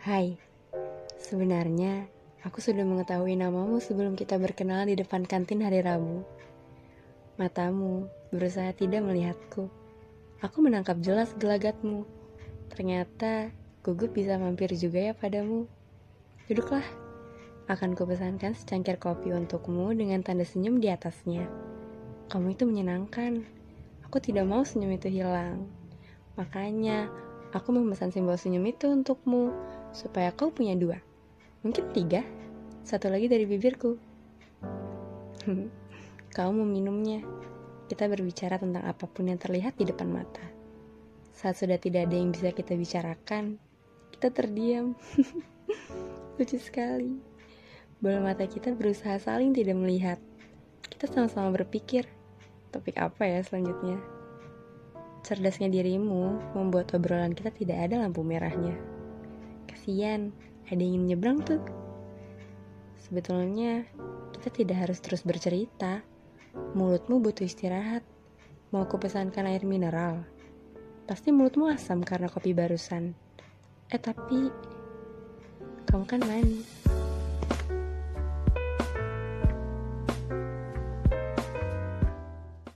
Hai, sebenarnya aku sudah mengetahui namamu sebelum kita berkenalan di depan kantin hari Rabu. Matamu berusaha tidak melihatku. Aku menangkap jelas gelagatmu. Ternyata gugup bisa mampir juga ya padamu. Duduklah, akan kupesankan secangkir kopi untukmu dengan tanda senyum di atasnya. Kamu itu menyenangkan. Aku tidak mau senyum itu hilang. Makanya, aku memesan simbol senyum itu untukmu, supaya kau punya dua. Mungkin tiga, satu lagi dari bibirku. kau meminumnya. Kita berbicara tentang apa pun yang terlihat di depan mata. Saat sudah tidak ada yang bisa kita bicarakan, kita terdiam. Lucu sekali. Bola mata kita berusaha saling tidak melihat. Kita sama-sama berpikir, topik apa ya selanjutnya? Cerdasnya dirimu membuat obrolan kita tidak ada lampu merahnya. Kasian, ada yang ingin nyebrang tuh. Sebetulnya, kita tidak harus terus bercerita. Mulutmu butuh istirahat. Mau kupesankan air mineral? Pasti mulutmu asam karena kopi barusan. Eh tapi, kamu kan manis.